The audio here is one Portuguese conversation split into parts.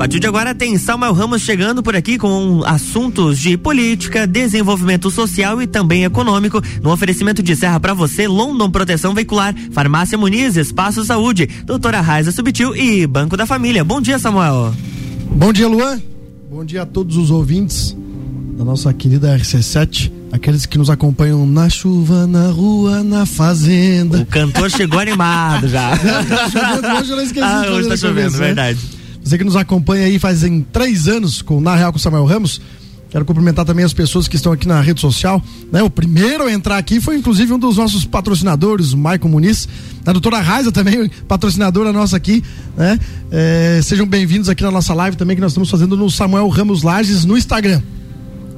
partir de agora tem Samuel Ramos chegando por aqui com assuntos de política, desenvolvimento social e também econômico, no oferecimento de Serra para você, London Proteção Veicular, Farmácia Muniz, Espaço Saúde, Doutora Raiza Subtil e Banco da Família. Bom dia, Samuel. Bom dia, Luan. Bom dia a todos os ouvintes da nossa querida RC7, aqueles que nos acompanham na chuva, na rua, na fazenda. O cantor chegou animado já. Tá hoje eu não esqueci ah, hoje tá chovendo, né? verdade. Você que nos acompanha aí fazem três anos com Na Real com Samuel Ramos. Quero cumprimentar também as pessoas que estão aqui na rede social. Né? O primeiro a entrar aqui foi inclusive um dos nossos patrocinadores, o Maicon Muniz. A doutora Raiza também, patrocinadora nossa aqui. Né? É, sejam bem-vindos aqui na nossa live também que nós estamos fazendo no Samuel Ramos Lages no Instagram.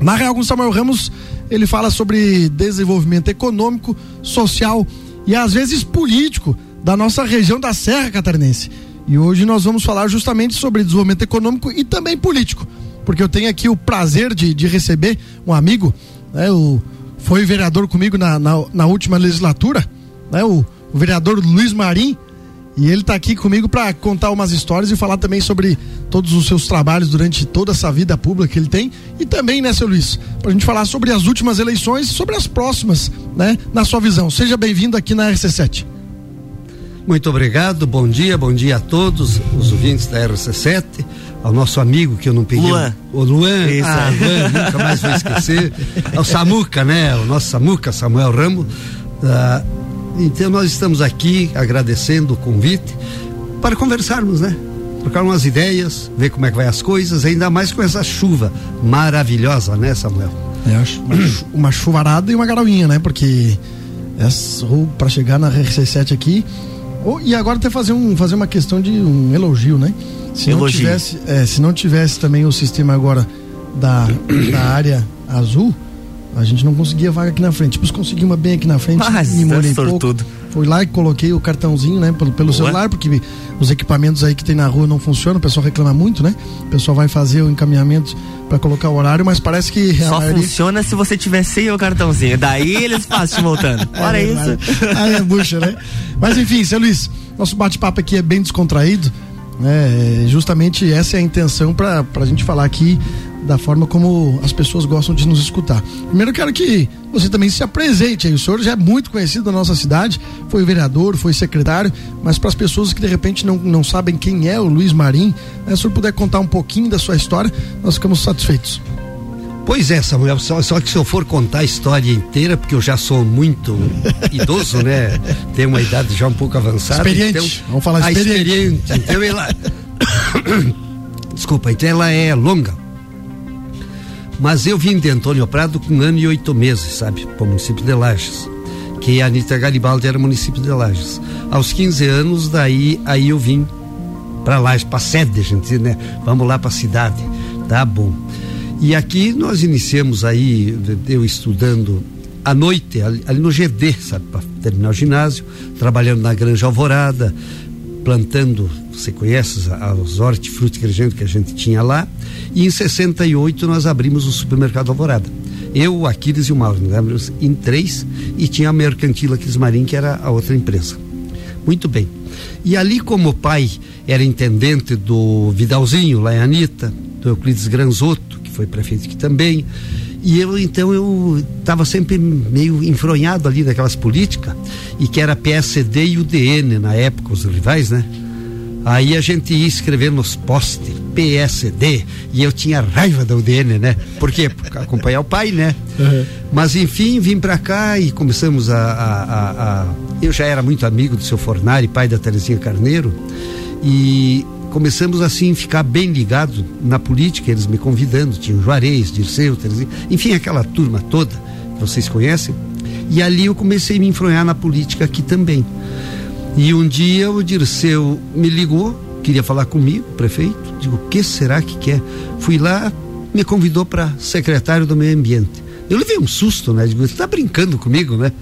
Na Real com Samuel Ramos, ele fala sobre desenvolvimento econômico, social e às vezes político da nossa região da Serra Catarinense. E hoje nós vamos falar justamente sobre desenvolvimento econômico e também político, porque eu tenho aqui o prazer de, de receber um amigo, né, o, foi vereador comigo na, na, na última legislatura, né, o, o, vereador Luiz Marim, e ele está aqui comigo para contar umas histórias e falar também sobre todos os seus trabalhos durante toda essa vida pública que ele tem e também, né, seu Luiz, para a gente falar sobre as últimas eleições e sobre as próximas, né, na sua visão. Seja bem-vindo aqui na RC7. Muito obrigado, bom dia, bom dia a todos os ouvintes da RC7, ao nosso amigo que eu não peguei. Luan. O Luan, Isso. ah, Luan, nunca mais vou esquecer. Ao Samuca, né? O nosso Samuca, Samuel Ramo. Ah, então nós estamos aqui agradecendo o convite para conversarmos, né? Trocar umas ideias, ver como é que vai as coisas, ainda mais com essa chuva maravilhosa, né, Samuel? É, uma, uma chuvarada e uma garoinha, né? Porque para chegar na RC7 aqui, Oh, e agora até fazer, um, fazer uma questão de um elogio, né? Se elogio. não tivesse, é, se não tivesse também o sistema agora da, da área azul, a gente não conseguia vaga aqui na frente. Depois consegui uma bem aqui na frente, Mas me molhei é pouco. Fui lá e coloquei o cartãozinho, né, pelo, pelo celular, porque os equipamentos aí que tem na rua não funcionam, o pessoal reclama muito, né? O pessoal vai fazer o encaminhamento para colocar o horário, mas parece que só maioria... funciona se você tiver sem o cartãozinho. Daí eles fazem voltando. Fora é, isso. Aí é bucha, né? Mas enfim, seu Luiz, nosso bate-papo aqui é bem descontraído. Né? Justamente essa é a intenção para a gente falar aqui da forma como as pessoas gostam de nos escutar. Primeiro eu quero que você também se apresente aí. O senhor já é muito conhecido da nossa cidade, foi vereador, foi secretário, mas para as pessoas que de repente não, não sabem quem é o Luiz Marim, né, se o senhor puder contar um pouquinho da sua história, nós ficamos satisfeitos. Pois é, Samuel, só, só, que se eu for contar a história inteira, porque eu já sou muito idoso, né? Tenho uma idade já um pouco avançada. Experiente, então, vamos falar experiente. experiente. Então ela. Desculpa, então ela é longa. Mas eu vim de Antônio Prado com um ano e oito meses, sabe, para o município de Lages. Que a Anitta Garibaldi era município de Lages. Aos 15 anos, daí aí eu vim para Lages, para sede, gente, né? Vamos lá para a cidade. Tá bom. E aqui nós iniciamos aí, eu estudando à noite, ali, no GD, sabe, para terminar o ginásio, trabalhando na Granja Alvorada, plantando, você conhece os hortifruti que a gente tinha lá, e em 68 nós abrimos o supermercado Alvorada. Eu, o Aquiles e o Mauro, nós abrimos em três e tinha a Mercantil Aquiles que era a outra empresa. Muito bem. E ali, como o pai era intendente do Vidalzinho, lá em Anitta, do Euclides Granzotto, que foi prefeito aqui também, e eu, então, eu estava sempre meio enfronhado ali naquelas políticas, e que era PSD e UDN na época, os rivais, né? Aí a gente ia escrever nos postes PSD e eu tinha raiva da UDN, né? Por quê? Porque acompanhar o pai, né? Uhum. Mas enfim, vim para cá e começamos a, a, a, a, Eu já era muito amigo do seu Fornari, pai da Terezinha Carneiro, e começamos assim a ficar bem ligado na política, eles me convidando, tinha o Juarez, Dirceu, Terezinha, enfim, aquela turma toda que vocês conhecem. E ali eu comecei a me enfronhar na política aqui também. E um dia o Dirceu me ligou, queria falar comigo, prefeito. Digo, o que será que quer? Fui lá, me convidou para secretário do meio ambiente. Eu levei um susto, né? Digo, você tá brincando comigo, né?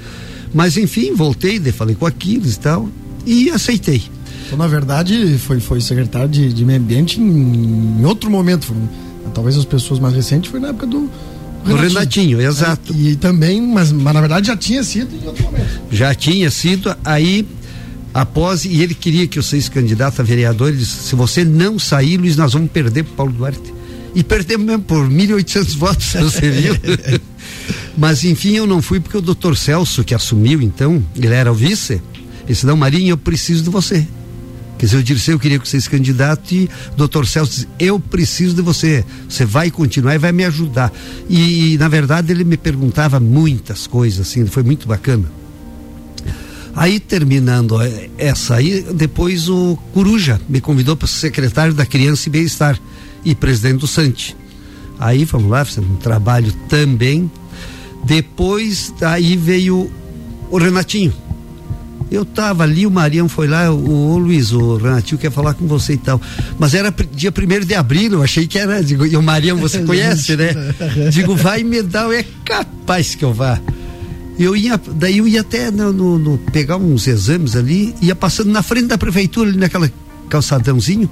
Mas enfim, voltei, falei com Aquiles e tal, e aceitei. Então, na verdade, foi, foi secretário de, de meio ambiente em, em outro momento. Foi, talvez as pessoas mais recentes foi na época do, o Renatinho, exato. É, e também, mas, mas na verdade já tinha sido em outro momento. Já tinha sido, aí após, e ele queria que eu fosse candidato a vereador, ele disse, se você não sair, Luiz, nós vamos perder pro Paulo Duarte. E perdemos mesmo por 1.800 votos, você viu? Mas enfim, eu não fui porque o doutor Celso, que assumiu então, ele era o vice, ele disse, não, Marinho, eu preciso de você. Quer dizer, eu disse, eu queria que você fosse candidato e o doutor Celso disse, eu preciso de você. Você vai continuar e vai me ajudar. E, na verdade, ele me perguntava muitas coisas, assim, foi muito bacana. Aí, terminando essa aí, depois o Coruja me convidou para ser secretário da Criança e Bem-Estar e presidente do Sante. Aí, vamos lá, fizemos um trabalho também. Depois, aí veio o Renatinho eu tava ali, o Marião foi lá, o, o Luiz, o Renatinho quer falar com você e tal. Mas era dia primeiro de abril, eu achei que era. Digo, e o Marião você conhece, né? Digo, vai me dar, é capaz que eu vá. Eu ia, daí eu ia até no, no, no, pegar uns exames ali, ia passando na frente da prefeitura, ali naquela calçadãozinho,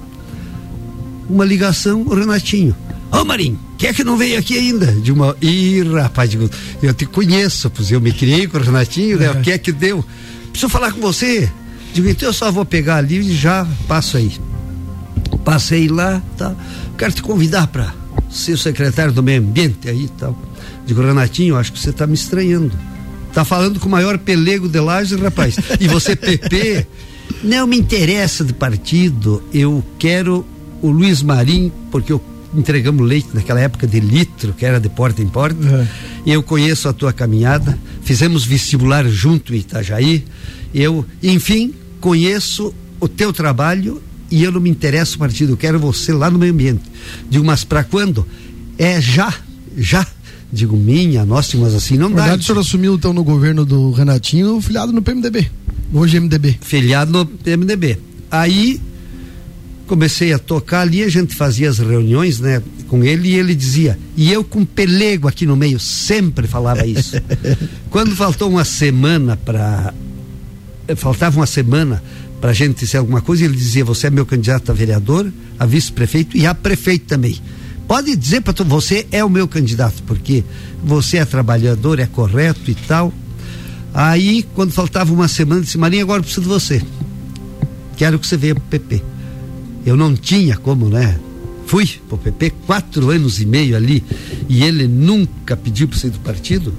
uma ligação, o Renatinho. Ô oh, Marinho, quer que não veio aqui ainda? De uma. Ih, rapaz, digo, eu te conheço, pois eu me criei com o Renatinho, né? O que é que deu? Preciso falar com você. Então eu só vou pegar ali e já passo aí. Passei lá, tá? Quero te convidar para ser o secretário do meio ambiente aí tal. Digo, Renatinho, acho que você está me estranhando. Tá falando com o maior pelego de Lages, rapaz. E você, PP, não me interessa de partido. Eu quero o Luiz Marim, porque eu entregamos leite naquela época de litro, que era de porta em porta. Uhum. Eu conheço a tua caminhada, fizemos vestibular junto em Itajaí. Eu, enfim, conheço o teu trabalho e eu não me interesso partido, eu quero você lá no meio ambiente. Digo, mas para quando? É já, já. Digo, minha, nossa, mas assim não Na dá. verdade, o senhor assumiu então no governo do Renatinho, filiado no PMDB, hoje MDB. Filiado no PMDB. Aí comecei a tocar ali, a gente fazia as reuniões, né, com ele e ele dizia, e eu com pelego aqui no meio, sempre falava isso. Quando faltou uma semana para faltava uma semana para a gente dizer alguma coisa, ele dizia: Você é meu candidato a vereador, a vice-prefeito e a prefeito também. Pode dizer para você é o meu candidato, porque você é trabalhador, é correto e tal. Aí, quando faltava uma semana, disse: Marinha, agora preciso de você. Quero que você venha para o PP. Eu não tinha como, né? Fui para o PP quatro anos e meio ali e ele nunca pediu para sair do partido,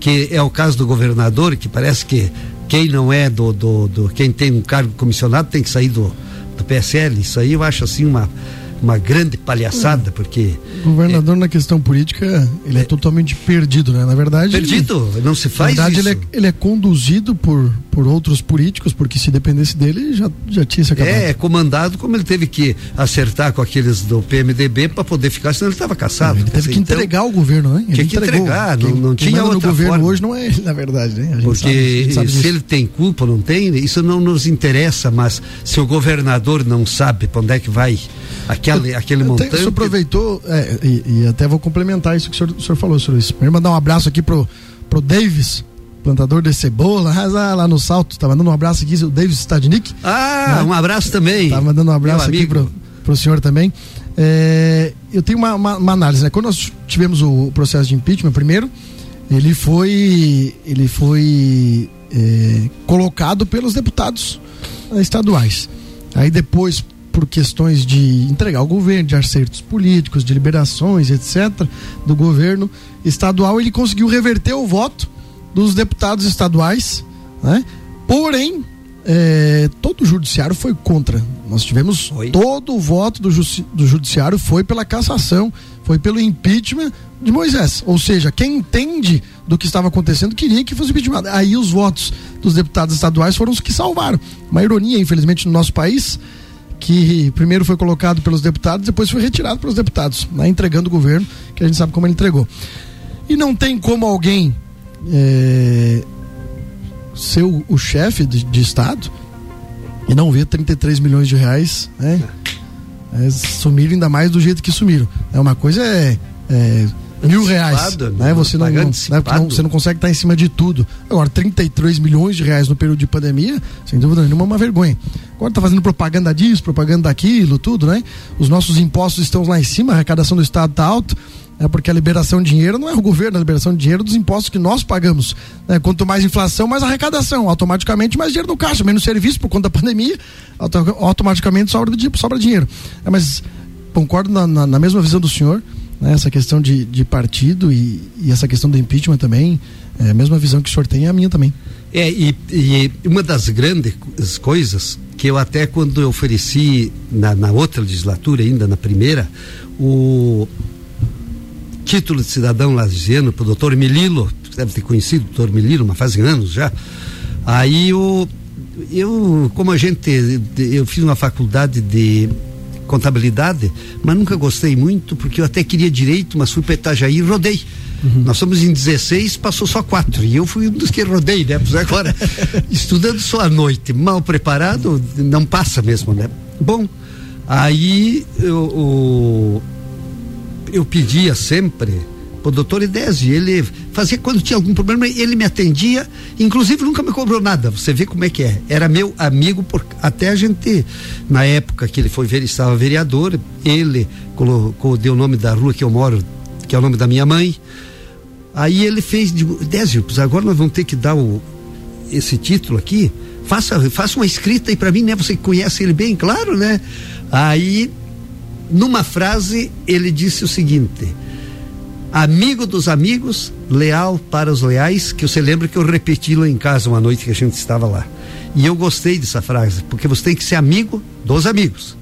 que é o caso do governador, que parece que quem não é do, do, do quem tem um cargo comissionado tem que sair do, do PSL. Isso aí eu acho assim uma uma grande palhaçada, porque. O governador, é, na questão política, ele é, é, totalmente perdido, né? Na verdade. Perdido, ele, não se faz. Na verdade. Ele, é, ele é conduzido por, por outros políticos, porque se dependesse dele, já, já tinha se acabado. É, é comandado como ele teve que acertar com aqueles do PMDB para poder ficar, senão ele estava caçado. Ele teve que então, entregar o governo, né? Ele tinha que entregar, quem, não, não quem tinha outra governo forma. hoje não é ele, na verdade, né? Porque sabe, se ele tem culpa ou não tem, isso não nos interessa, mas se o governador não sabe para onde é que vai aquele, aquele montante. O senhor aproveitou, é, e, e, até vou complementar isso que o senhor, o senhor falou, senhor Luiz. Primeiro mandar um abraço aqui pro, pro Davis, plantador de cebola, lá no Salto. Tá mandando um abraço aqui, o Davis Stadnik. Ah, né? um abraço também. Tá mandando um abraço aqui pro, pro senhor também. É, eu tenho uma, uma, uma, análise, né? Quando nós tivemos o processo de impeachment, primeiro, ele foi, ele foi é, colocado pelos deputados estaduais. Aí depois, por questões de entregar o governo, de acertos políticos, de liberações, etc., do governo estadual, ele conseguiu reverter o voto dos deputados estaduais, né? Porém, é, todo o judiciário foi contra. Nós tivemos foi. todo o voto do, do judiciário foi pela cassação, foi pelo impeachment de Moisés. Ou seja, quem entende do que estava acontecendo queria que fosse impeachment. Aí os votos dos deputados estaduais foram os que salvaram. Uma ironia, infelizmente, no nosso país, que primeiro foi colocado pelos deputados, depois foi retirado pelos deputados, né, entregando o governo, que a gente sabe como ele entregou. E não tem como alguém é, ser o, o chefe de, de, Estado e não ver 33 milhões de reais né, é, sumiram ainda mais do jeito que sumiram. É uma coisa é, é mil reais. Né? Você, não, não, né? não, você não consegue estar em cima de tudo. Agora, 33 milhões de reais no período de pandemia, sem dúvida nenhuma, é uma vergonha. Agora tá fazendo propaganda disso, propaganda daquilo, tudo, né? Os nossos impostos estão lá em cima, a arrecadação do Estado está alta. É porque a liberação de dinheiro não é o governo, a liberação de dinheiro dos impostos que nós pagamos. Né? Quanto mais inflação, mais arrecadação. Automaticamente mais dinheiro no caixa, menos serviço por conta da pandemia, automaticamente sobra, sobra dinheiro. É, mas concordo na, na, na, mesma visão do senhor, né? essa questão de, de partido e, e, essa questão do impeachment também. É a mesma visão que o senhor tem é a minha também. É, e, e uma das grandes coisas que eu até quando eu ofereci na, na outra legislatura, ainda na primeira, o título de cidadão laziano para o doutor Melilo, deve ter conhecido o doutor Melilo, mas faz anos já. Aí o, eu, como a gente, eu fiz uma faculdade de contabilidade, mas nunca gostei muito, porque eu até queria direito, mas fui para Itajaí e rodei. Uhum. Nós somos em 16, passou só quatro. E eu fui um dos que rodei, né? Pois agora, estudando só à noite, mal preparado, não passa mesmo, né? Bom, aí eu, eu pedia sempre o doutor Idésio, ele fazia quando tinha algum problema, ele me atendia, inclusive nunca me cobrou nada, você vê como é que é, era meu amigo, por, até a gente, na época que ele foi ver, estava vereador, ele colocou, deu o nome da rua que eu moro, que é o nome da minha mãe, aí ele fez, Désio, agora nós vamos ter que dar o, esse título aqui, faça, faça uma escrita aí para mim, né, você conhece ele bem, claro, né, aí numa frase, ele disse o seguinte: amigo dos amigos, leal para os leais, que você lembra que eu repeti lá em casa uma noite que a gente estava lá. E eu gostei dessa frase, porque você tem que ser amigo dos amigos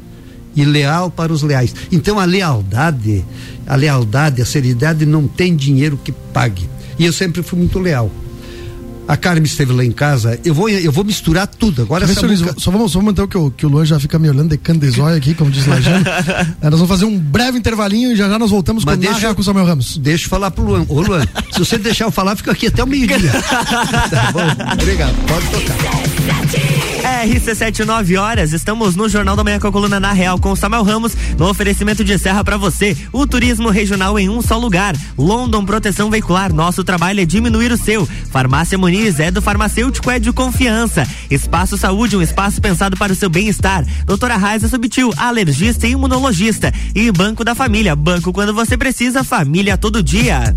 e leal para os leais. Então a lealdade, a lealdade, a seriedade não tem dinheiro que pague. E eu sempre fui muito leal. A Carmen esteve lá em casa. Eu vou, eu vou misturar tudo. Agora essa música... Só vamos, só manter o que, o que o Luan já fica me olhando de candezóia aqui, como diz Lajano. é, nós vamos fazer um breve intervalinho e já já nós voltamos Mas com deixa, com o Samuel Ramos. Deixa eu falar pro Luan. Ô Luan, se você deixar eu falar, fica aqui até o meio-dia. tá bom? Obrigado. Pode tocar. RC7, 9 horas. Estamos no Jornal da Manhã com a coluna Na Real com Samuel Ramos. No oferecimento de serra para você. O turismo regional em um só lugar. London Proteção Veicular. Nosso trabalho é diminuir o seu. Farmácia Muniz é do farmacêutico, é de confiança. Espaço Saúde, um espaço pensado para o seu bem-estar. Doutora Raiza Subtil, alergista e imunologista. E Banco da Família, banco quando você precisa, família todo dia.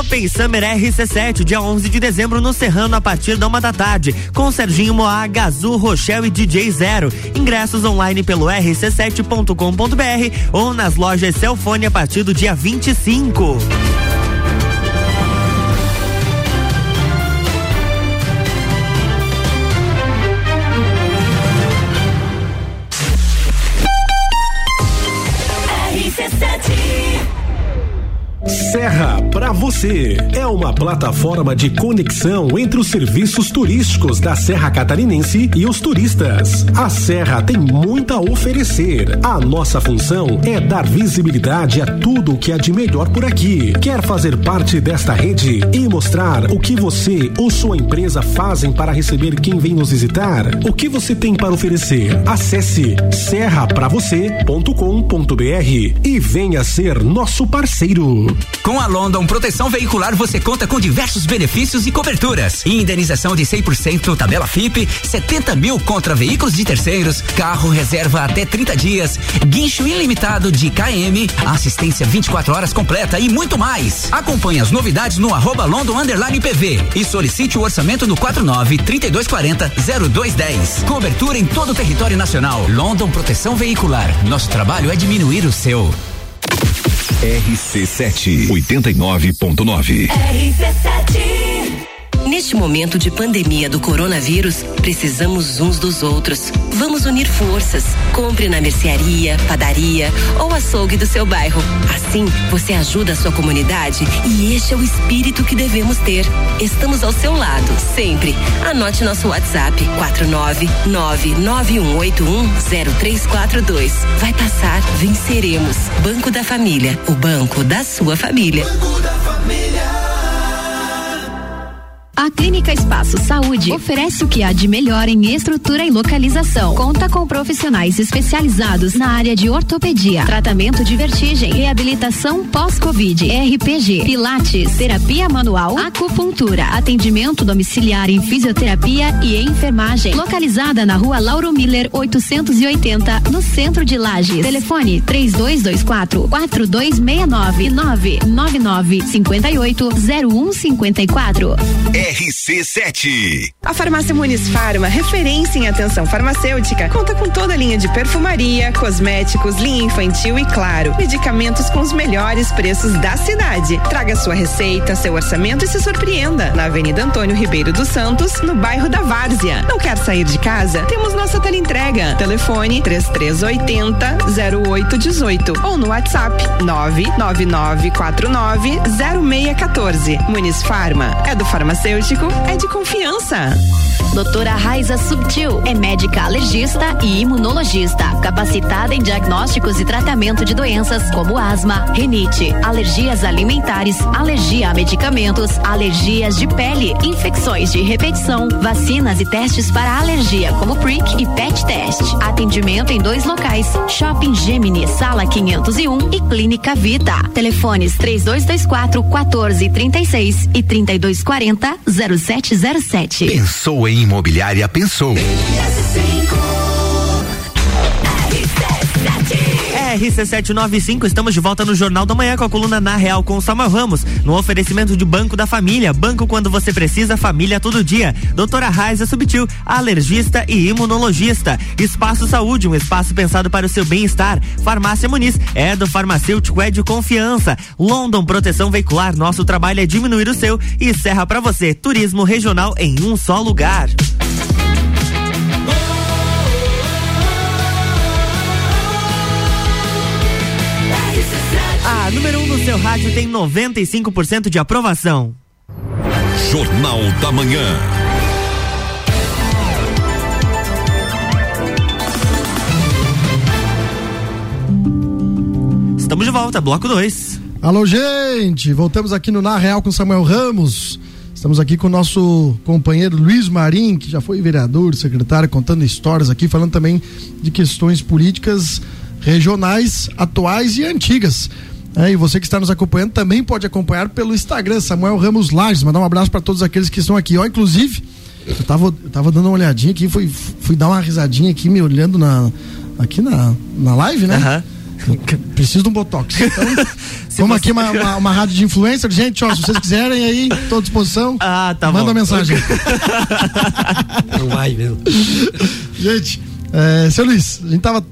Open Summer RC7, dia 11 de dezembro no Serrano a partir da uma da tarde, com Serginho Moá, Gazu, Rochelle e DJ Zero. Ingressos online pelo rc7.com.br ou nas lojas Celfone a partir do dia 25. Serra para você é uma plataforma de conexão entre os serviços turísticos da Serra Catarinense e os turistas. A Serra tem muito a oferecer. A nossa função é dar visibilidade a tudo o que há de melhor por aqui. Quer fazer parte desta rede e mostrar o que você ou sua empresa fazem para receber quem vem nos visitar? O que você tem para oferecer? Acesse serrapravocê.com.br e venha ser nosso parceiro. Com a London Proteção Veicular você conta com diversos benefícios e coberturas. Indenização de 100% tabela FIP, 70 mil contra veículos de terceiros, carro reserva até 30 dias, guincho ilimitado de KM, assistência 24 horas completa e muito mais. Acompanhe as novidades no arroba London Underline PV e solicite o orçamento no 49 3240 0210. Cobertura em todo o território nacional. London Proteção Veicular. Nosso trabalho é diminuir o seu. RC7 89.9. RC7 Neste momento de pandemia do coronavírus, precisamos uns dos outros. Vamos unir forças. Compre na mercearia, padaria ou açougue do seu bairro. Assim, você ajuda a sua comunidade e este é o espírito que devemos ter. Estamos ao seu lado, sempre. Anote nosso WhatsApp: 49991810342. Vai passar, venceremos. Banco da Família, o banco da sua família. Banco da Família. A Clínica Espaço Saúde oferece o que há de melhor em estrutura e localização. Conta com profissionais especializados na área de ortopedia, tratamento de vertigem, reabilitação pós-Covid, RPG, pilates, terapia manual, acupuntura, atendimento domiciliar em fisioterapia e enfermagem. Localizada na rua Lauro Miller 880, no centro de Lages. Telefone 3224 4269 999 58 0154. RC7. A Farmácia Muniz Farma, referência em atenção farmacêutica, conta com toda a linha de perfumaria, cosméticos, linha infantil e, claro, medicamentos com os melhores preços da cidade. Traga sua receita, seu orçamento e se surpreenda. Na Avenida Antônio Ribeiro dos Santos, no bairro da Várzea. Não quer sair de casa? Temos nossa teleentrega. Telefone 3380 0818 ou no WhatsApp 99949 0614. Muniz Farma é do farmacêutico, é de confiança. Doutora Raiza Subtil é médica alergista e imunologista, capacitada em diagnósticos e tratamento de doenças como asma, rinite, alergias alimentares, alergia a medicamentos, alergias de pele, infecções de repetição, vacinas e testes para alergia como PRIC e PET Test. Atendimento em dois locais: Shopping Gemini, Sala 501 e Clínica Vita. Telefones 3224 1436 e 3240 0707. Pensou em imobiliária, pensou. RC795, estamos de volta no Jornal da Manhã com a coluna Na Real com o Samuel Ramos, no oferecimento de Banco da Família, banco quando você precisa, família todo dia. Doutora Raiza Subtil, alergista e imunologista. Espaço Saúde, um espaço pensado para o seu bem-estar. Farmácia Muniz, é do farmacêutico, é de confiança. London Proteção Veicular, nosso trabalho é diminuir o seu e Serra para você, turismo regional em um só lugar. Rádio tem 95% de aprovação. Jornal da Manhã. Estamos de volta, bloco 2. Alô, gente! Voltamos aqui no Na Real com Samuel Ramos. Estamos aqui com o nosso companheiro Luiz Marim, que já foi vereador, secretário, contando histórias aqui, falando também de questões políticas regionais, atuais e antigas. É, e você que está nos acompanhando também pode acompanhar pelo Instagram, Samuel Ramos Lages. Mandar um abraço para todos aqueles que estão aqui. Ó, inclusive, eu tava, eu tava dando uma olhadinha aqui, fui, fui dar uma risadinha aqui, me olhando na, aqui na, na live, né? Aham. Preciso de um botox. Então, vamos aqui uma, uma, uma, rádio de influencer, gente, ó, se vocês quiserem aí, estou à disposição. Ah, tá Manda bom. uma mensagem. Não vai mesmo. gente, é, seu Luiz, a gente tava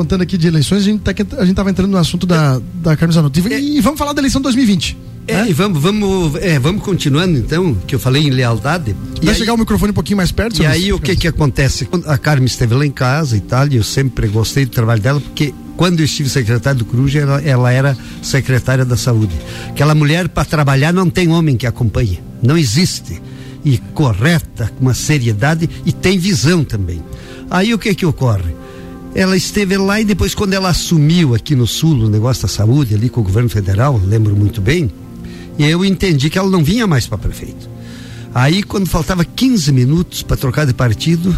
contando aqui de eleições, a gente, tá, a gente tava entrando no assunto da, da Carmen Zanotto. E, e vamos falar da eleição 2020. É, e vamos, vamos, é, vamos continuando então, que eu falei em lealdade. E Vai aí, chegar o microfone um pouquinho mais perto, e aí o que que acontece? A Carmen esteve lá em casa e tal, e eu sempre gostei do trabalho dela, porque quando eu estive secretário do Cruz, ela, ela era secretária da saúde. Aquela mulher para trabalhar não tem homem que acompanhe, não existe. E correta, com uma seriedade e tem visão também. Aí o que que ocorre? Ela esteve lá e depois quando ela assumiu aqui no sul o negócio da saúde ali com o governo federal, lembro muito bem, e eu entendi que ela não vinha mais para prefeito. Aí quando faltava 15 minutos para trocar de partido,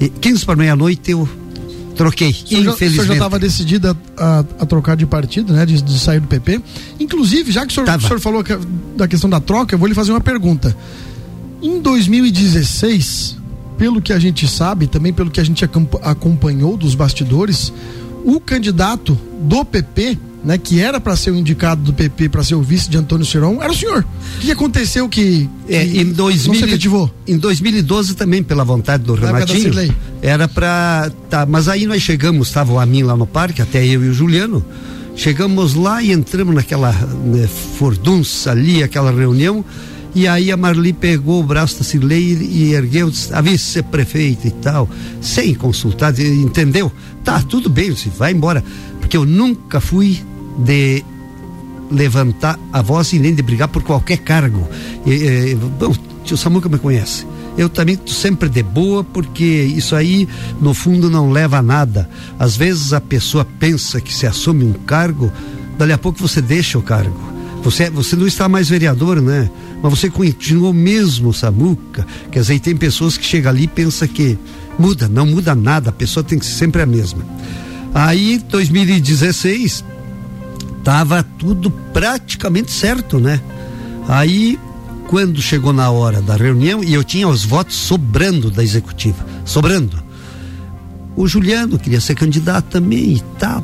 e 15 para meia-noite eu troquei, O senhor já- o senhor já infelizmente. estava decidida a, a trocar de partido, né? De, de sair do PP. Inclusive, já que o senhor, o senhor falou que- da questão da troca, eu vou lhe fazer uma pergunta. Em 2016, pelo que a gente sabe, também pelo que a gente acompa- acompanhou dos bastidores, o candidato do PP, né, que era para ser o indicado do PP para ser o vice de Antônio Seron, era o senhor. O que aconteceu que, É, que em, não 2000, se efetivou? em 2012 também, pela vontade do Renatinho, era pra. Tá, mas aí nós chegamos, estava o Amin lá no parque, até eu e o Juliano. Chegamos lá e entramos naquela né, fordunça ali, aquela reunião. E aí a Marli pegou o braço da Cirlei e, e ergueu, a vice-prefeita e tal, sem consultar, entendeu? Tá, tudo bem, você vai embora. Porque eu nunca fui de levantar a voz e nem de brigar por qualquer cargo. E, e, bom, o Samuca me conhece. Eu também tô sempre de boa, porque isso aí, no fundo, não leva a nada. Às vezes a pessoa pensa que se assume um cargo, dali a pouco você deixa o cargo. Você, você não está mais vereador, né? Mas você continuou mesmo, Samuca. Quer dizer, tem pessoas que chegam ali e pensam que muda, não muda nada, a pessoa tem que ser sempre a mesma. Aí, 2016, tava tudo praticamente certo, né? Aí, quando chegou na hora da reunião, e eu tinha os votos sobrando da executiva, sobrando. O Juliano queria ser candidato também e tá.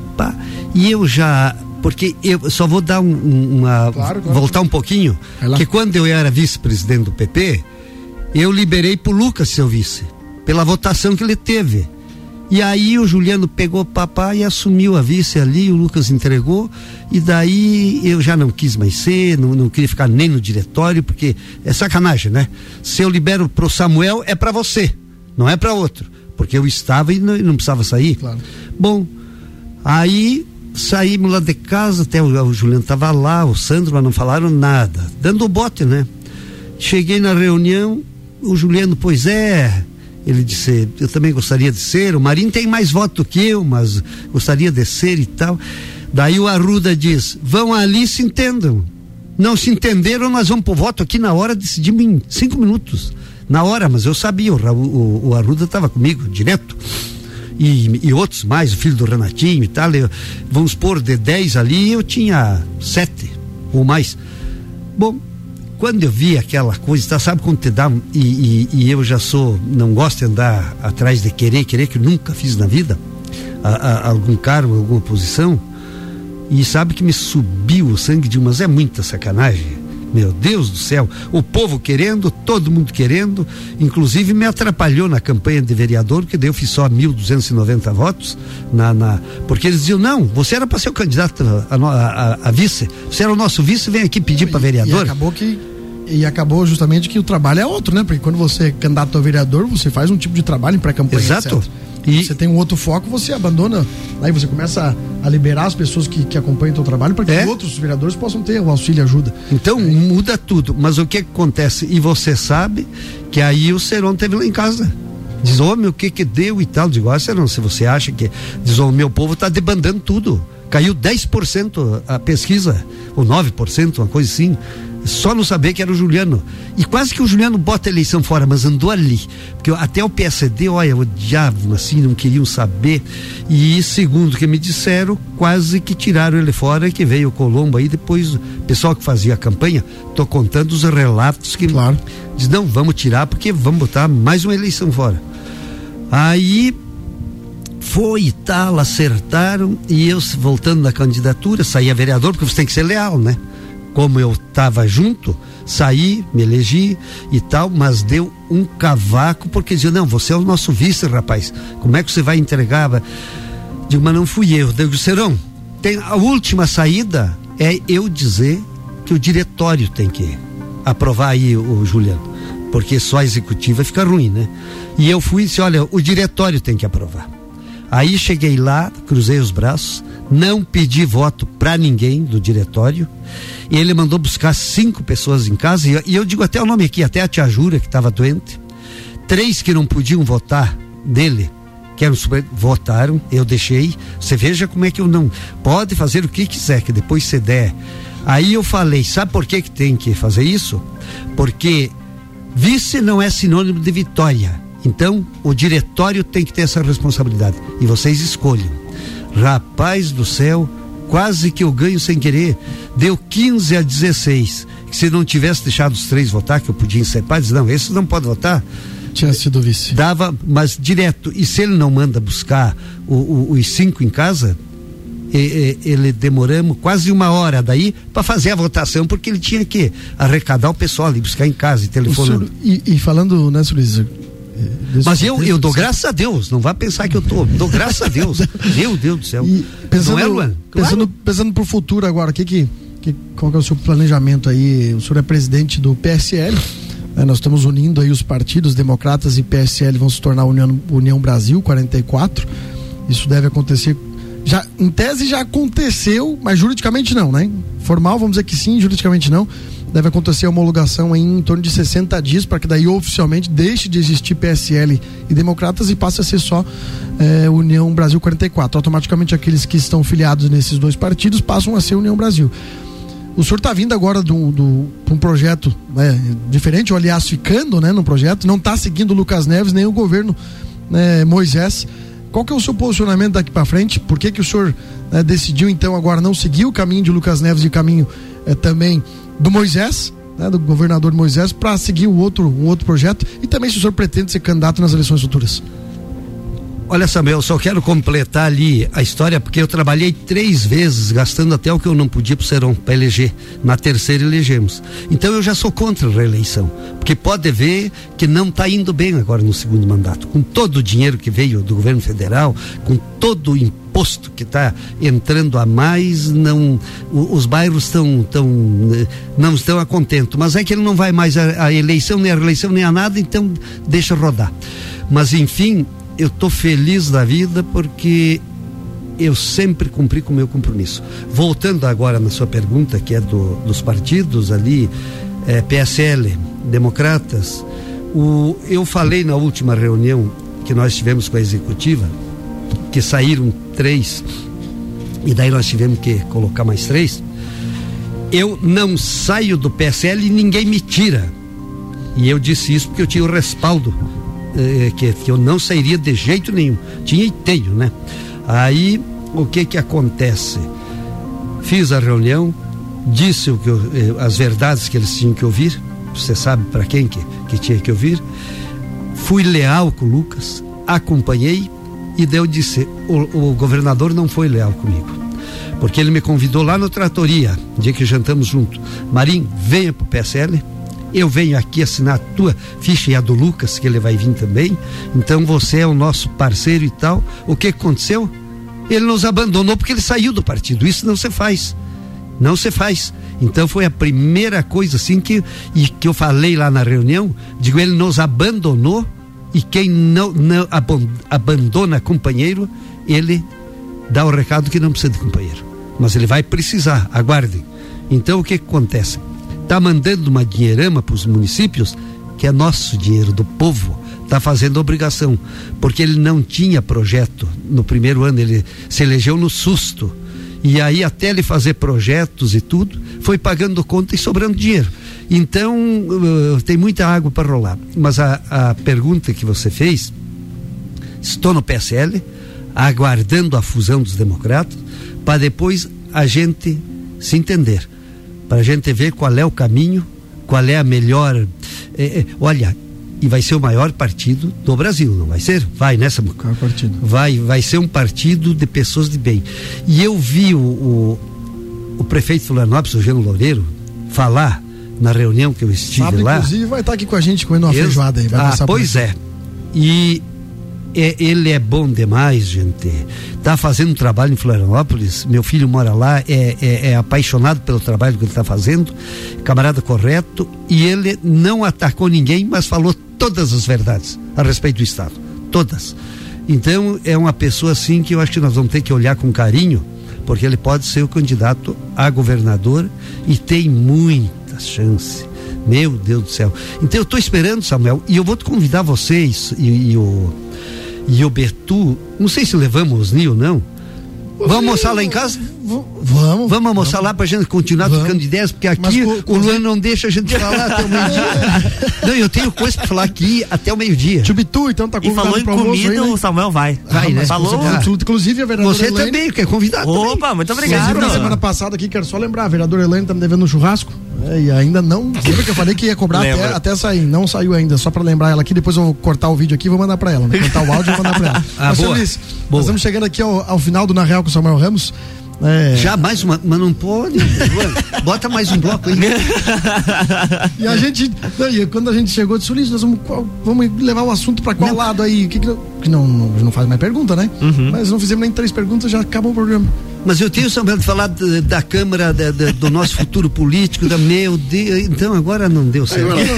E eu já porque eu só vou dar um, uma claro, claro. voltar um pouquinho, que quando eu era vice-presidente do PP, eu liberei pro Lucas seu vice, pela votação que ele teve. E aí o Juliano pegou o papai e assumiu a vice ali, o Lucas entregou, e daí eu já não quis mais ser, não, não queria ficar nem no diretório, porque é sacanagem, né? Se eu libero pro Samuel, é para você, não é para outro, porque eu estava e não, não precisava sair. Claro. Bom, aí Saímos lá de casa, até o, o Juliano estava lá, o Sandro, mas não falaram nada. Dando bote, né? Cheguei na reunião, o Juliano, pois é, ele disse, eu também gostaria de ser, o Marinho tem mais voto que eu, mas gostaria de ser e tal. Daí o Arruda diz, vão ali se entendam. Não se entenderam, nós vamos pro voto aqui na hora, decidimos em cinco minutos. Na hora, mas eu sabia, o, o, o Arruda estava comigo, direto e, e outros mais, o filho do Renatinho e tal. Eu, vamos pôr de 10 ali, eu tinha sete ou mais. Bom, quando eu vi aquela coisa, tá, sabe quando te dá, e, e, e, eu já sou, não gosto de andar atrás de querer, querer que nunca fiz na vida, a, a, algum cargo, alguma posição, e sabe que me subiu o sangue de umas, é muita sacanagem meu Deus do céu, o povo querendo, todo mundo querendo, inclusive me atrapalhou na campanha de vereador, porque daí eu fiz só 1.290 votos, na, na, porque eles diziam: não, você era para ser o candidato a, a, a, vice, você era o nosso vice, vem aqui pedir para vereador. E acabou que e acabou justamente que o trabalho é outro, né? Porque quando você é candidato a vereador, você faz um tipo de trabalho em pré-campanha. Exato. Etc. E você tem um outro foco, você abandona, aí você começa a, a liberar as pessoas que, que acompanham o teu trabalho para que é? outros vereadores possam ter o auxílio e ajuda. Então é. muda tudo, mas o que, acontece? E você sabe que aí o Seron teve lá em casa. Diz, homem, o que que deu e tal. Digo, ah, Seron, se você acha que. Diz, o meu povo está debandando tudo. Caiu 10% a pesquisa, ou 9%, uma coisa assim só não saber que era o Juliano. E quase que o Juliano bota a eleição fora, mas andou ali. Porque até o PSD, olha, odiavam assim, não queriam saber. E segundo que me disseram, quase que tiraram ele fora, que veio o Colombo aí, depois o pessoal que fazia a campanha, tô contando os relatos que claro. diz, não, vamos tirar porque vamos botar mais uma eleição fora. Aí foi e tal, acertaram, e eu voltando da candidatura, saía vereador, porque você tem que ser leal, né? Como eu estava junto, saí, me elegi e tal, mas deu um cavaco porque dizia, não, você é o nosso vice, rapaz, como é que você vai entregar? Digo, mas não fui eu. Digo, Serão, tem a última saída é eu dizer que o diretório tem que aprovar aí o, o Juliano, porque só a executiva fica ruim, né? E eu fui e disse, olha, o diretório tem que aprovar. Aí cheguei lá, cruzei os braços, não pedi voto para ninguém do diretório. E ele mandou buscar cinco pessoas em casa, e, eu digo até o nome aqui, até a tia Júlia, que estava doente. Três que não podiam votar dele, que eram votaram, eu deixei. Você veja como é que eu não. Pode fazer o que quiser, que depois você der. Aí eu falei, sabe por que, que tem que fazer isso? Porque vice não é sinônimo de vitória. Então, o diretório tem que ter essa responsabilidade. E vocês escolhem. Rapaz do céu, quase que eu ganho sem querer. Deu 15 a 16. Que se não tivesse deixado os três votar, que eu podia encepar, diz, não, esse não pode votar. Tinha sido vice. Dava, mas direto. E se ele não manda buscar o, o, os cinco em casa, e, e, ele demoramos quase uma hora daí para fazer a votação, porque ele tinha que arrecadar o pessoal e buscar em casa e telefonando. E, e, falando, né, Luiz, mas eu, eu dou graças a Deus, não vai pensar que eu tô, dou graças a Deus. Meu Deus do céu. E pensando, não é, Luan? Claro. Pensando, pensando pro futuro agora, que que, que, qual que é o seu planejamento aí? O senhor é presidente do PSL, né? nós estamos unindo aí os partidos, democratas e PSL vão se tornar União, União Brasil 44. Isso deve acontecer já em tese já aconteceu, mas juridicamente não, né? Formal, vamos dizer que sim, juridicamente não deve acontecer a homologação em, em torno de 60 dias para que daí oficialmente deixe de existir PSL e Democratas e passe a ser só é, União Brasil 44. Automaticamente aqueles que estão filiados nesses dois partidos passam a ser União Brasil. O senhor está vindo agora de um, projeto né, diferente, ou aliás, ficando né, no projeto, não está seguindo o Lucas Neves nem o governo né, Moisés. Qual que é o seu posicionamento daqui para frente? Por que, que o senhor né, decidiu então agora não seguir o caminho de Lucas Neves e o caminho é, também do Moisés, né, do governador Moisés, para seguir o outro, um outro projeto? E também se o senhor pretende ser candidato nas eleições futuras? Olha, Samuel, só quero completar ali a história, porque eu trabalhei três vezes, gastando até o que eu não podia pro Serão, para eleger. Na terceira elegemos. Então eu já sou contra a reeleição. Porque pode ver que não está indo bem agora no segundo mandato. Com todo o dinheiro que veio do governo federal, com todo o imposto que está entrando a mais, não, os bairros estão tão, não estão a contento. Mas é que ele não vai mais a eleição, nem a reeleição, nem a nada, então deixa rodar. Mas enfim, eu estou feliz da vida porque eu sempre cumpri com o meu compromisso. Voltando agora na sua pergunta, que é do, dos partidos ali, é, PSL, Democratas, o, eu falei na última reunião que nós tivemos com a executiva, que saíram três, e daí nós tivemos que colocar mais três. Eu não saio do PSL e ninguém me tira. E eu disse isso porque eu tinha o respaldo eh, que, que eu não sairia de jeito nenhum. Tinha e tenho, né? Aí o que que acontece? Fiz a reunião, disse o que eu, eh, as verdades que eles tinham que ouvir. Você sabe para quem que, que tinha que ouvir. Fui leal com o Lucas, acompanhei e daí eu disse: o, o governador não foi leal comigo porque ele me convidou lá no Tratoria, dia que jantamos junto. Marim, venha pro PSL, eu venho aqui assinar a tua ficha e a do Lucas, que ele vai vir também. Então você é o nosso parceiro e tal. O que aconteceu? Ele nos abandonou porque ele saiu do partido. Isso não se faz. Não se faz. Então foi a primeira coisa assim que, e que eu falei lá na reunião. Digo, ele nos abandonou e quem não, não abandona companheiro, ele dá o recado que não precisa de companheiro. Mas ele vai precisar, aguardem. Então o que, que acontece? está mandando uma dinheirama para os municípios, que é nosso dinheiro, do povo, está fazendo obrigação, porque ele não tinha projeto no primeiro ano, ele se elegeu no susto. E aí, até ele fazer projetos e tudo, foi pagando conta e sobrando dinheiro. Então, uh, tem muita água para rolar. Mas a, a pergunta que você fez, estou no PSL, aguardando a fusão dos democratas, para depois a gente se entender para a gente ver qual é o caminho, qual é a melhor. É, é, olha, e vai ser o maior partido do Brasil, não vai ser? Vai nessa né, partido. Vai, vai ser um partido de pessoas de bem. E eu vi o, o, o prefeito Florianópolis, o Geno Loureiro, falar na reunião que eu estive Sábado, lá. Inclusive vai estar aqui com a gente comendo uma eu, feijoada aí. ah, pois é. E é, ele é bom demais, gente. Tá fazendo um trabalho em Florianópolis. Meu filho mora lá, é, é, é apaixonado pelo trabalho que ele está fazendo, camarada correto. E ele não atacou ninguém, mas falou todas as verdades a respeito do Estado. Todas. Então, é uma pessoa assim que eu acho que nós vamos ter que olhar com carinho, porque ele pode ser o candidato a governador e tem chance. Meu Deus do céu. Então eu estou esperando, Samuel, e eu vou te convidar vocês e, e o e o Bertu, não sei se levamos o Nil, não. Vamos almoçar lá em casa? Vamos. Vamos almoçar vamos. lá pra gente continuar vamos. trocando ideias, porque aqui Mas, o Luan não deixa a gente falar até o meio-dia. não, eu tenho coisa pra falar aqui até o meio-dia. Tibitu, então tá convidado. E falou em comida, aí, né? o Samuel vai. Vai, ah, né? Falou. Inclusive a vereadora Você Elaine, também, que é convidado. Opa, também. muito obrigado. Na semana passada aqui, quero só lembrar, a vereadora Elaine tá me devendo um churrasco. É, e ainda não. Lembra que eu falei que ia cobrar até, até, sair? Não saiu ainda, só pra lembrar ela aqui. Depois eu vou cortar o vídeo aqui e vou mandar pra ela. Né? Cortar o áudio e vou mandar pra ela. ah, Mas, boa. Luiz, boa. nós estamos chegando aqui ao, ao final do Na Real com o Samuel Ramos. É. Já mais uma, mas não pode. Bota mais um bloco aí. e a gente, quando a gente chegou, disse, Ulisses, nós vamos, vamos levar o assunto para qual não. lado aí? Que, que, que não, não, não, faz mais pergunta, né? Uhum. Mas não fizemos nem três perguntas, já acabou o programa. Mas eu tenho Samuel falar da, Câmara, da, da, do nosso futuro político, da meu Deus. Então agora não deu certo. Não deu.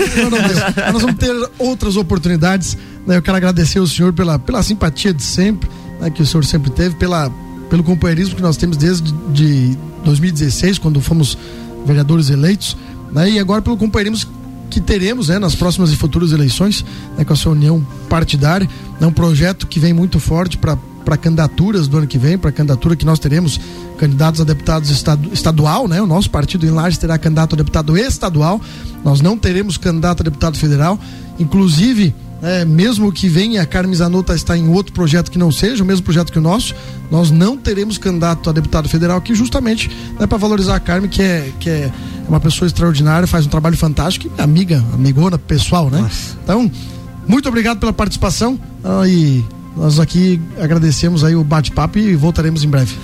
nós vamos ter outras oportunidades. Né? Eu quero agradecer ao senhor pela, pela simpatia de sempre, né? que o senhor sempre teve, pela pelo companheirismo que nós temos desde de 2016, quando fomos vereadores eleitos, né? e agora pelo companheirismo que teremos né, nas próximas e futuras eleições, né, com a sua união partidária. É um projeto que vem muito forte para candidaturas do ano que vem, para a candidatura que nós teremos candidatos a deputados estadu, estadual, né? O nosso partido em Lages terá candidato a deputado estadual. Nós não teremos candidato a deputado federal. Inclusive, é, mesmo que venha a Carmen Zanota está em outro projeto que não seja o mesmo projeto que o nosso, nós não teremos candidato a deputado federal aqui justamente né, para valorizar a Carmen, que é, que é uma pessoa extraordinária, faz um trabalho fantástico, e amiga, amigona, pessoal, né? Nossa. Então, muito obrigado pela participação ah, e nós aqui agradecemos aí o bate-papo e voltaremos em breve.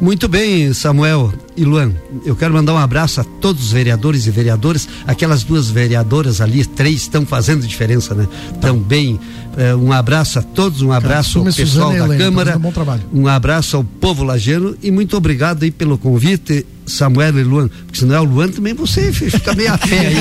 Muito bem, Samuel e Luan. Eu quero mandar um abraço a todos os vereadores e vereadoras. Aquelas duas vereadoras ali, três, estão fazendo diferença, né? Também. É, um abraço a todos, um abraço ao pessoal da Helena, Câmara. Um, um abraço ao povo lajeiro e muito obrigado aí pelo convite, Samuel e Luan. Porque senão é o Luan também você fica meio a pé aí.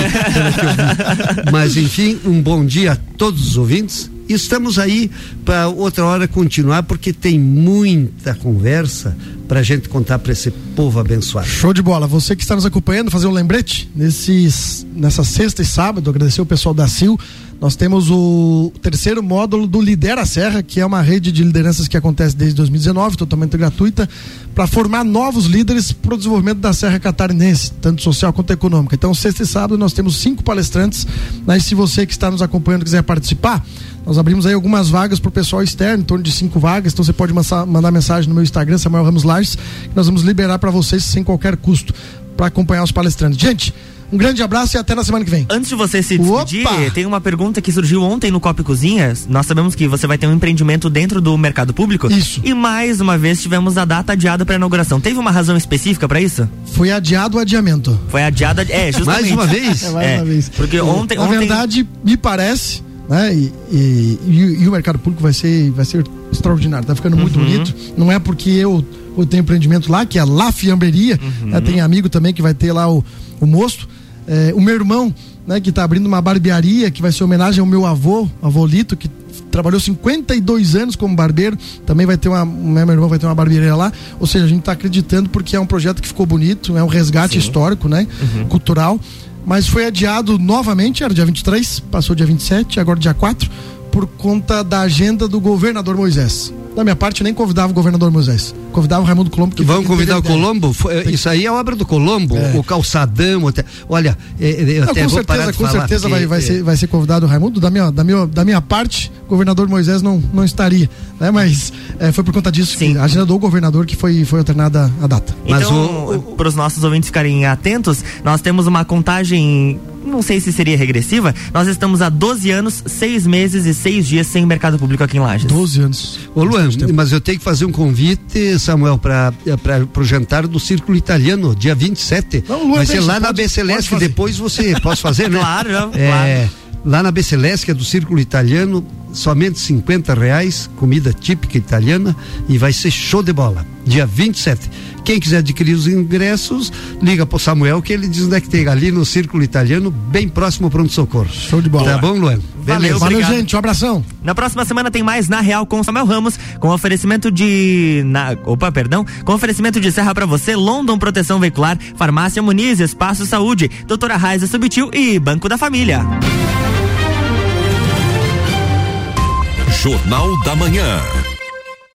Mas enfim, um bom dia a todos os ouvintes estamos aí para outra hora continuar, porque tem muita conversa para a gente contar para esse povo abençoado. Show de bola. Você que está nos acompanhando, fazer um lembrete nesses, nessa sexta e sábado, agradecer o pessoal da CIL. Nós temos o terceiro módulo do Lidera Serra, que é uma rede de lideranças que acontece desde 2019, totalmente gratuita, para formar novos líderes para o desenvolvimento da Serra Catarinense, tanto social quanto econômica. Então, sexta e sábado nós temos cinco palestrantes. Mas se você que está nos acompanhando quiser participar, nós abrimos aí algumas vagas para o pessoal externo, em torno de cinco vagas. Então você pode mandar mensagem no meu Instagram, Samuel Ramos Lages, que nós vamos liberar para vocês sem qualquer custo para acompanhar os palestrantes. Gente, um grande abraço e até na semana que vem. Antes de você se despedir, Opa! tem uma pergunta que surgiu ontem no Copa Cozinha. Nós sabemos que você vai ter um empreendimento dentro do mercado público. Isso. E mais uma vez tivemos a data adiada para inauguração. Teve uma razão específica para isso? Foi adiado o adiamento. Foi adiado, é, justamente. mais uma vez? É, mais é, uma vez. Porque ontem, Na ontem... verdade, me parece né? E, e, e, e, o mercado público vai ser, vai ser extraordinário, tá ficando muito uhum. bonito. Não é porque eu, eu tenho empreendimento lá, que é a La Fiamberia, uhum. né? tem amigo também que vai ter lá o, o mosto. É, o meu irmão, né, que está abrindo uma barbearia, que vai ser homenagem ao meu avô, avô Lito, que trabalhou 52 anos como barbeiro, também vai ter uma, meu irmão vai ter uma barbearia lá, ou seja, a gente está acreditando porque é um projeto que ficou bonito, é um resgate Sim. histórico, né, uhum. cultural, mas foi adiado novamente, era dia 23, passou dia 27, agora dia 4, por conta da agenda do governador Moisés. Da minha parte, nem convidava o governador Moisés. Convidava o Raimundo Colombo. Que Vamos convidar o Colombo? Foi, isso aí é obra do Colombo, é. o calçadão. Até, olha, é, é, eu Não, até com certeza, com certeza vai, vai, ser, vai ser convidado o Raimundo. Da minha, da, minha, da minha parte, o governador Moisés não, não estaria. Né? Mas é, foi por conta disso Sim. que a agenda do governador que foi, foi alternada a data. Então, para os nossos ouvintes ficarem atentos, nós temos uma contagem não sei se seria regressiva, nós estamos há 12 anos, 6 meses e 6 dias sem mercado público aqui em Lages. 12 anos. Ô Luan, mas eu tenho que fazer um convite, Samuel, para o jantar do Círculo Italiano, dia 27. Não, Luan, Vai ser lá na B Celeste, depois você pode fazer, né? claro, é, claro. Lá na B Celeste, que é do Círculo Italiano, somente 50 reais, comida típica italiana, e vai ser show de bola. Dia 27. Quem quiser adquirir os ingressos, liga pro Samuel que ele diz onde é que tem ali no Círculo Italiano, bem próximo ao Pronto Socorro. Show de bola. Tá bom, Luan? Valeu, Valeu gente. Um abração. Na próxima semana tem mais Na Real com Samuel Ramos, com oferecimento de. Na... Opa, perdão. Com oferecimento de serra para você, London Proteção Veicular, Farmácia Muniz, Espaço Saúde, Doutora Raiza Subtil e Banco da Família. Jornal da Manhã.